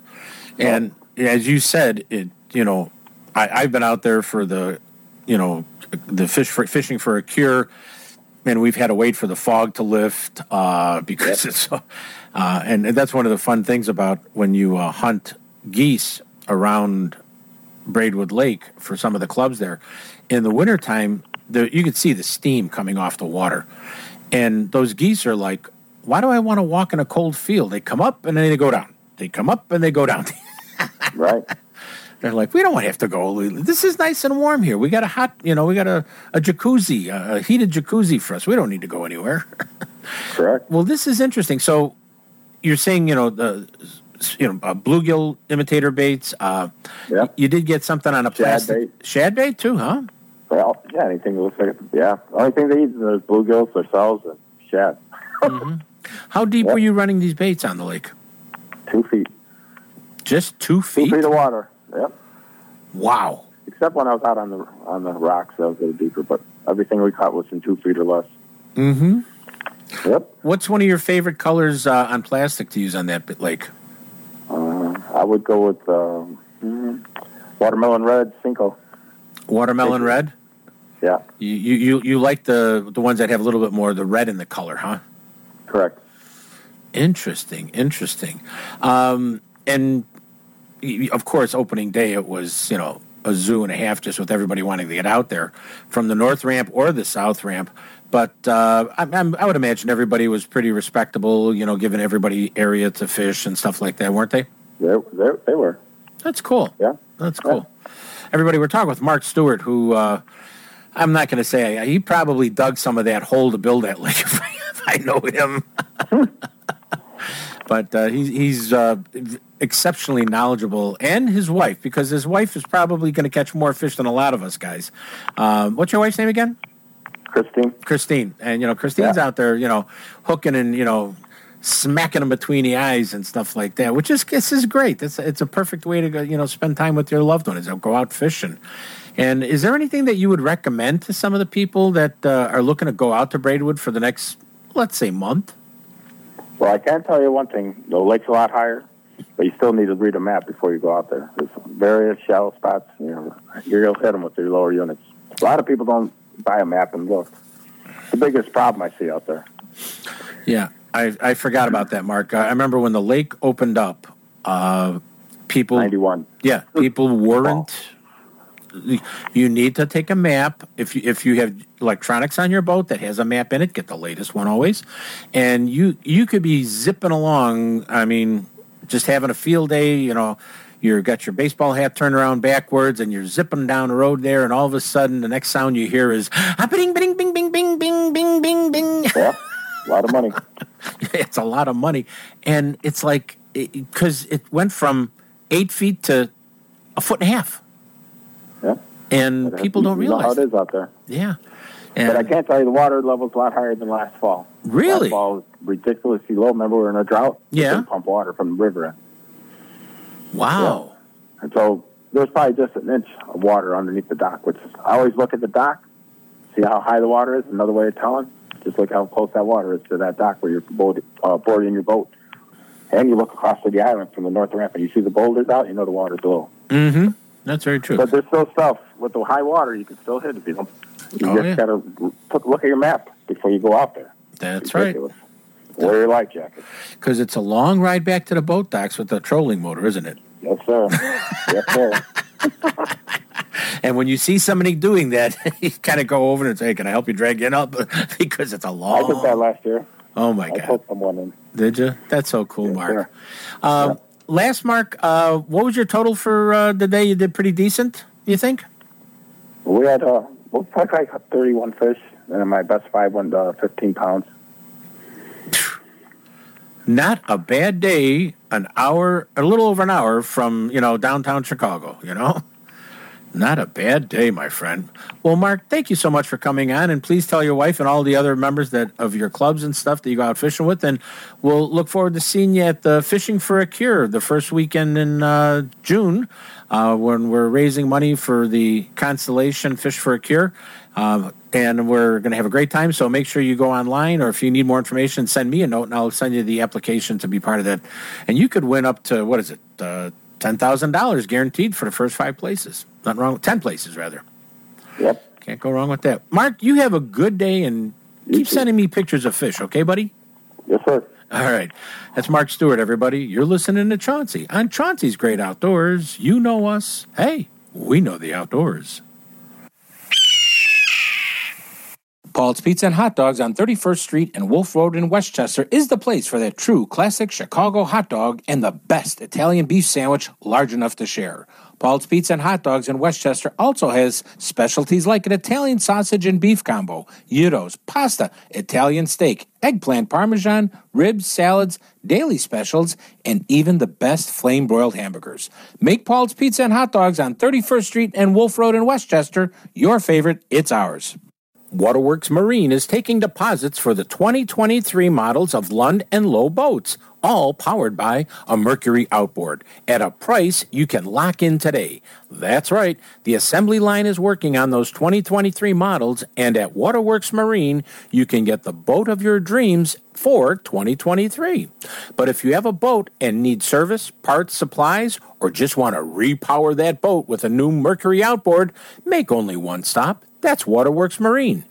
And as you said, it you know, I, I've been out there for the, you know, the fish for fishing for a cure, and we've had to wait for the fog to lift uh, because it's, uh, and that's one of the fun things about when you uh, hunt geese around Braidwood Lake for some of the clubs there. In the wintertime, the, you could see the steam coming off the water. And those geese are like, why do I want to walk in a cold field? They come up and then they go down. They come up and they go down. right. They're like, we don't want to have to go. This is nice and warm here. We got a hot, you know, we got a, a jacuzzi, a, heated jacuzzi for us. We don't need to go anywhere. Correct. Well, this is interesting. So you're saying, you know, the, you know, uh, bluegill imitator baits. Uh, yeah. You did get something on a Shad bait. shad bait too, huh? Well, yeah, anything that looks like yeah. The only thing they eat is bluegills, themselves, and shad. How deep were you running these baits on the lake? Two feet. Just two feet. Two feet of water. Yep. Wow. Except when I was out on the on the rocks, that was a little deeper. But everything we caught was in two feet or less. Mm-hmm. Yep. What's one of your favorite colors uh, on plastic to use on that bit lake? Uh, I would go with mm, watermelon red Senko. Watermelon red. Yeah. You, you you you like the the ones that have a little bit more of the red in the color, huh? Correct. Interesting, interesting. Um, and of course, opening day it was you know a zoo and a half just with everybody wanting to get out there from the north ramp or the south ramp. But uh, I, I'm, would imagine everybody was pretty respectable, you know, giving everybody area to fish and stuff like that, weren't they? They, they, they were. That's cool. Yeah. That's cool. Everybody, we're talking with Mark Stewart, who uh, I'm not going to say he probably dug some of that hole to build that lake. If I, if I know him, but uh, he, he's uh, exceptionally knowledgeable, and his wife, because his wife is probably going to catch more fish than a lot of us guys. Um, what's your wife's name again? Christine. Christine, and you know Christine's out there, you know, hooking and you know smacking them between the eyes and stuff like that, which is this is great. It's it's a perfect way to go, you know spend time with your loved ones. Go out fishing. And is there anything that you would recommend to some of the people that uh, are looking to go out to Braidwood for the next, let's say, month? Well, I can tell you one thing. The lake's a lot higher, but you still need to read a map before you go out there. There's various shallow spots. You know, you'll hit them with your lower units. A lot of people don't buy a map and look. It's the biggest problem I see out there. Yeah, I, I forgot about that, Mark. I remember when the lake opened up, uh, people. 91. Yeah, people weren't. You need to take a map if you if you have electronics on your boat that has a map in it. Get the latest one always, and you you could be zipping along. I mean, just having a field day. You know, you've got your baseball hat turned around backwards, and you're zipping down the road there, and all of a sudden, the next sound you hear is ah, bing bing bing bing bing bing bing bing bing. Yeah, a lot of money. it's a lot of money, and it's like because it, went from eight feet to a foot and a half. Yeah. And people don't You know how realize. it is out there. Yeah. But I can't tell you the water level's a lot higher than last fall. Really? Last fall was ridiculously low. Remember, we were in a drought. Yeah. pump water from the river. Wow. And so there's probably just an inch of water underneath the dock, which I always look at the dock, see how high the water is. Another way of telling, just look how close that water is to that dock where you're uh, boarding your boat. And you look across to the island from the north ramp and you see the boulders out, you know the water's low. Mm-hmm. That's very true. But there's still stuff with the high water you can still hit if you don't. You Oh, just yeah. gotta put, look at your map before you go out there. That's right. Ridiculous. Wear your life jacket. Because it's a long ride back to the boat docks with the trolling motor, isn't it? Yes, sir. yes, sir. And when you see somebody doing that, you kind of go over and say, "Can I help you drag in up?" because it's a long. I did that last year. Oh my god. I god! put someone in. Did you? That's so cool, Mark. Um, Last, Mark, uh, what was your total for uh, the day? You did pretty decent, you think? We had uh, we caught like 31 fish, and my best five went uh, 15 pounds. Not a bad day. An hour, a little over an hour from you know downtown Chicago. You know, not a bad day, my friend. Well, Mark, thank you so much for coming on, and please tell your wife and all the other members that of your clubs and stuff that you go out fishing with, and we'll look forward to seeing you at the Fishing for a Cure the first weekend in uh, June. Uh, when we're raising money for the Constellation Fish for a Cure. Um, and we're going to have a great time. So make sure you go online, or if you need more information, send me a note, and I'll send you the application to be part of that. And you could win up to what is it, uh, ten thousand dollars guaranteed for the first five places. Nothing wrong, ten places rather. Yep. Can't go wrong with that. Mark, you have a good day, and keep sending me pictures of fish, okay, buddy? Yes, sir. All right. That's Mark Stewart, everybody. You're listening to Chauncey on Chauncey's Great Outdoors. You know us. Hey, we know the outdoors. Paul's Pizza and Hot Dogs on 31st Street and Wolf Road in Westchester is the place for that true classic Chicago hot dog and the best Italian beef sandwich large enough to share. Paul's Pizza and Hot Dogs in Westchester also has specialties like an Italian sausage and beef combo, gyros, pasta, Italian steak, eggplant parmesan, ribs, salads, daily specials, and even the best flame broiled hamburgers. Make Paul's Pizza and Hot Dogs on 31st Street and Wolf Road in Westchester your favorite. It's ours. Waterworks Marine is taking deposits for the 2023 models of Lund and Lowe boats, all powered by a Mercury outboard at a price you can lock in today. That's right, the assembly line is working on those 2023 models, and at Waterworks Marine, you can get the boat of your dreams for 2023. But if you have a boat and need service, parts, supplies, or just want to repower that boat with a new Mercury outboard, make only one stop. That's Waterworks Marine.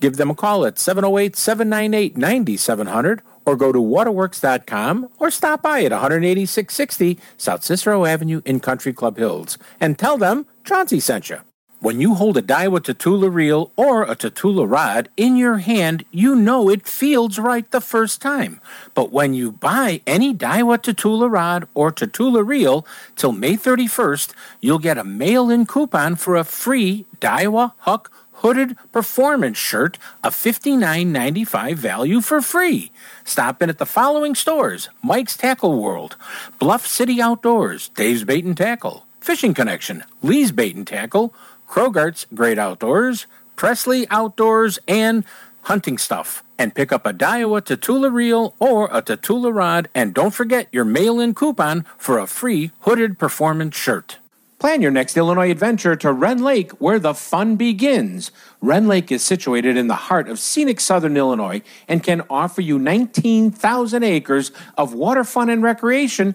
Give them a call at 708 798 9700 or go to waterworks.com or stop by at 18660 South Cicero Avenue in Country Club Hills and tell them Chauncey sent you. When you hold a Daiwa Tatula reel or a Tatula rod in your hand, you know it feels right the first time. But when you buy any Daiwa Tatula rod or Tatula reel till May 31st, you'll get a mail-in coupon for a free Daiwa Huck hooded performance shirt, a $59.95 value for free. Stop in at the following stores Mike's Tackle World, Bluff City Outdoors, Dave's Bait and Tackle, Fishing Connection, Lee's Bait and Tackle, Krogart's Great Outdoors, Presley Outdoors, and Hunting Stuff. And pick up a Daiwa Tatula reel or a Tatula rod, and don't forget your mail in coupon for a free hooded performance shirt. Plan your next Illinois adventure to Rend Lake, where the fun begins. Rend Lake is situated in the heart of scenic southern Illinois and can offer you 19,000 acres of water fun and recreation,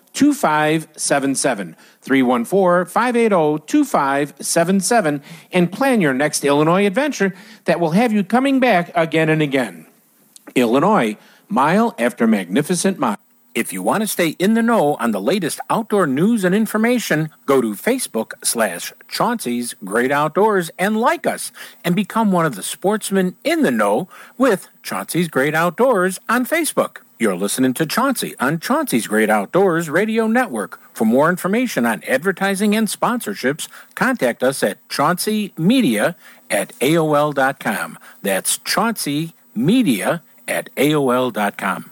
2577. 314 580 2577 and plan your next Illinois adventure that will have you coming back again and again. Illinois, mile after magnificent mile. If you want to stay in the know on the latest outdoor news and information, go to Facebook slash Chauncey's Great Outdoors and like us and become one of the sportsmen in the know with Chauncey's Great Outdoors on Facebook. You're listening to Chauncey on Chauncey's Great Outdoors Radio Network. For more information on advertising and sponsorships, contact us at chaunceymedia at AOL.com. That's Chauncey Media at AOL.com.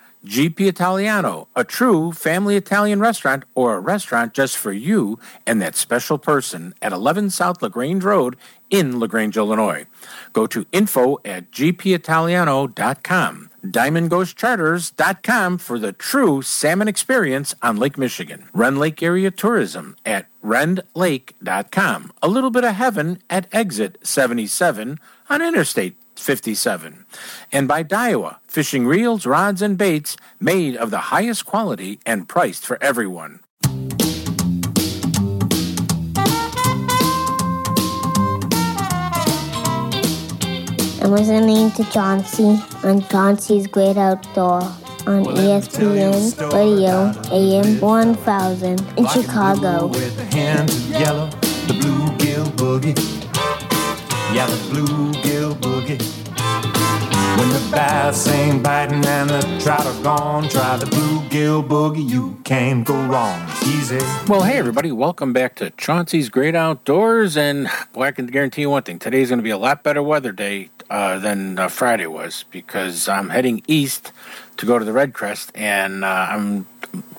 GP Italiano, a true family Italian restaurant or a restaurant just for you and that special person at 11 South LaGrange Road in LaGrange, Illinois. Go to info at gpitaliano.com. DiamondGhostCharters.com for the true salmon experience on Lake Michigan. Rend Lake Area Tourism at rendlake.com. A little bit of heaven at exit 77 on Interstate 57. And by Daiwa, fishing reels, rods, and baits made of the highest quality and priced for everyone. I'm listening to Chauncey on Chauncey's Great Outdoor on E ESPN Radio AM 1000 in Chicago. With the hands of yellow, the bluegill boogie. Yeah, the bluegill boogie. When the bass ain't biting and the trout are gone, try the bluegill boogie. You can't go wrong. Easy. Well, hey, everybody, welcome back to Chauncey's Great Outdoors. And boy, I can guarantee you one thing today's going to be a lot better weather day uh, than uh, Friday was because I'm heading east to go to the REDCREST. And uh, I'm,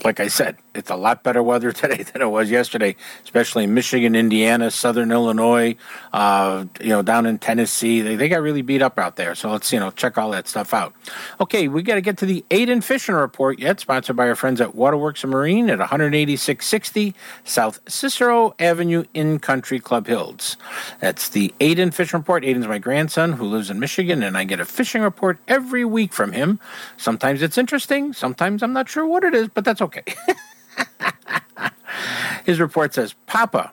like I said, it's a lot better weather today than it was yesterday, especially in Michigan, Indiana, Southern Illinois, uh, you know, down in Tennessee. They, they got really beat up out there. So let's, you know, check all that stuff out. Okay, we got to get to the Aiden Fishing Report yet, sponsored by our friends at Waterworks Marine at 18660 South Cicero Avenue in Country Club Hills. That's the Aiden Fishing Report. Aiden's my grandson who lives in Michigan, and I get a fishing report every week from him. Sometimes it's interesting, sometimes I'm not sure what it is, but that's okay. His report says, Papa,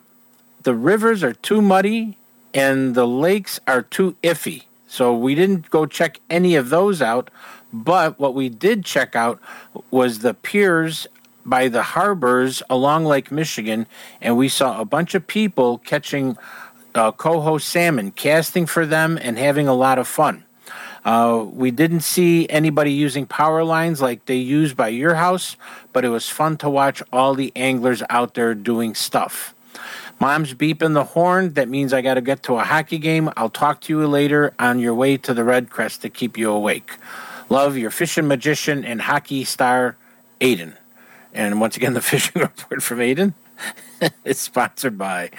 the rivers are too muddy and the lakes are too iffy. So we didn't go check any of those out. But what we did check out was the piers by the harbors along Lake Michigan, and we saw a bunch of people catching uh, coho salmon, casting for them, and having a lot of fun. Uh, we didn't see anybody using power lines like they use by your house, but it was fun to watch all the anglers out there doing stuff. Mom's beeping the horn. That means I got to get to a hockey game. I'll talk to you later on your way to the REDCREST to keep you awake. Love your fishing magician and hockey star, Aiden. And once again, the fishing report from Aiden is sponsored by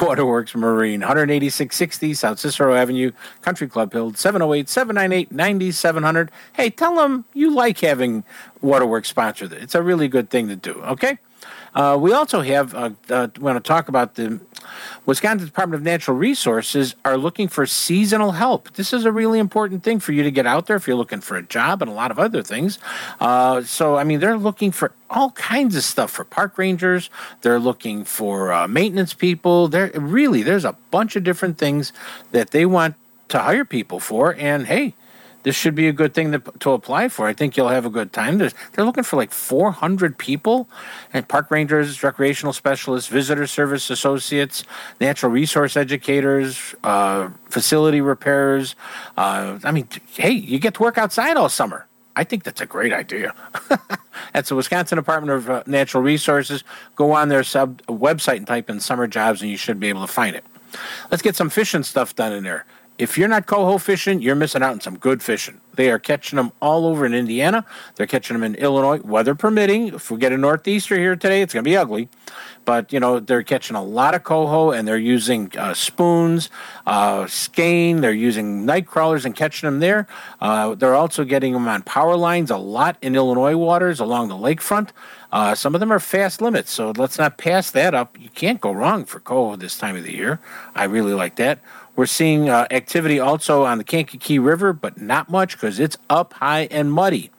Waterworks Marine, 18660 South Cicero Avenue, Country Club Hill, 708 798 9700. Hey, tell them you like having Waterworks sponsor it. It's a really good thing to do, okay? Uh, we also have, uh, uh, want to talk about the Wisconsin Department of Natural Resources are looking for seasonal help. This is a really important thing for you to get out there if you're looking for a job and a lot of other things. Uh, so, I mean, they're looking for all kinds of stuff for park rangers. They're looking for uh, maintenance people. They're really there's a bunch of different things that they want to hire people for. And hey, this should be a good thing to, to apply for. I think you'll have a good time. There's, they're looking for like 400 people, and park rangers, recreational specialists, visitor service associates, natural resource educators, uh, facility repairers. Uh, I mean, hey, you get to work outside all summer. I think that's a great idea. That's the Wisconsin Department of uh, Natural Resources. Go on their sub website and type in summer jobs, and you should be able to find it. Let's get some fishing stuff done in there. If you're not coho fishing, you're missing out on some good fishing. They are catching them all over in Indiana. They're catching them in Illinois, weather permitting. If we get a northeaster here today, it's going to be ugly. But, you know, they're catching a lot of coho and they're using uh, spoons, uh, skein. They're using night crawlers and catching them there. Uh, they're also getting them on power lines a lot in Illinois waters along the lakefront. Uh, some of them are fast limits, so let's not pass that up. You can't go wrong for coho this time of the year. I really like that. We're seeing uh, activity also on the Kankakee River, but not much because it's up high and muddy.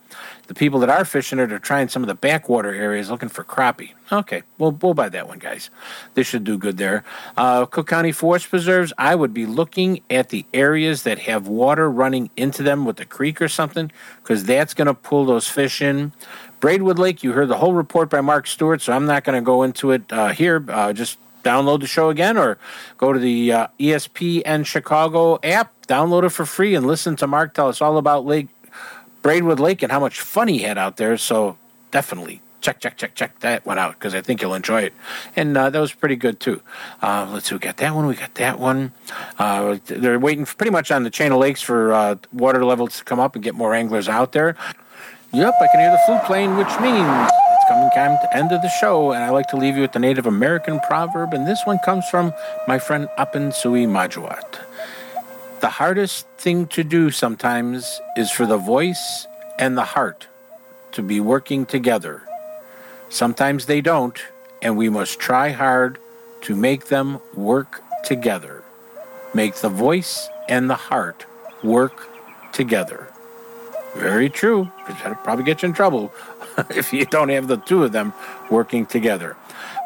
The people that are fishing it are trying some of the backwater areas looking for crappie. Okay, we'll, we'll buy that one, guys. This should do good there. Uh, Cook County Forest Preserves, I would be looking at the areas that have water running into them with the creek or something because that's going to pull those fish in. Braidwood Lake, you heard the whole report by Mark Stewart, so I'm not going to go into it uh, here. Uh, just download the show again or go to the uh, ESPN Chicago app, download it for free, and listen to Mark tell us all about Lake Braidwood Lake and how much fun he had out there. So definitely check, check, check, check that one out because I think you'll enjoy it. And uh, that was pretty good too. Uh, let's see, we got that one, we got that one. Uh, they're waiting pretty much on the chain of lakes for uh, water levels to come up and get more anglers out there. Yep, I can hear the flute playing, which means it's coming time to end of the show, and I like to leave you with the Native American proverb, and this one comes from my friend Apen Sui Majuat. The hardest thing to do sometimes is for the voice and the heart to be working together. Sometimes they don't, and we must try hard to make them work together. Make the voice and the heart work together. Very true. That'll probably get you in trouble if you don't have the two of them working together.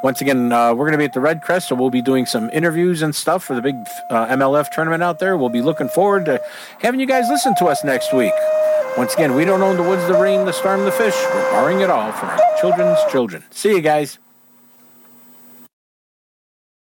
Once again, uh, we're going to be at the REDCREST, so we'll be doing some interviews and stuff for the big uh, MLF tournament out there. We'll be looking forward to having you guys listen to us next week. Once again, we don't own the woods, the rain, the storm, the fish. We're borrowing it all from our children's children. See you guys.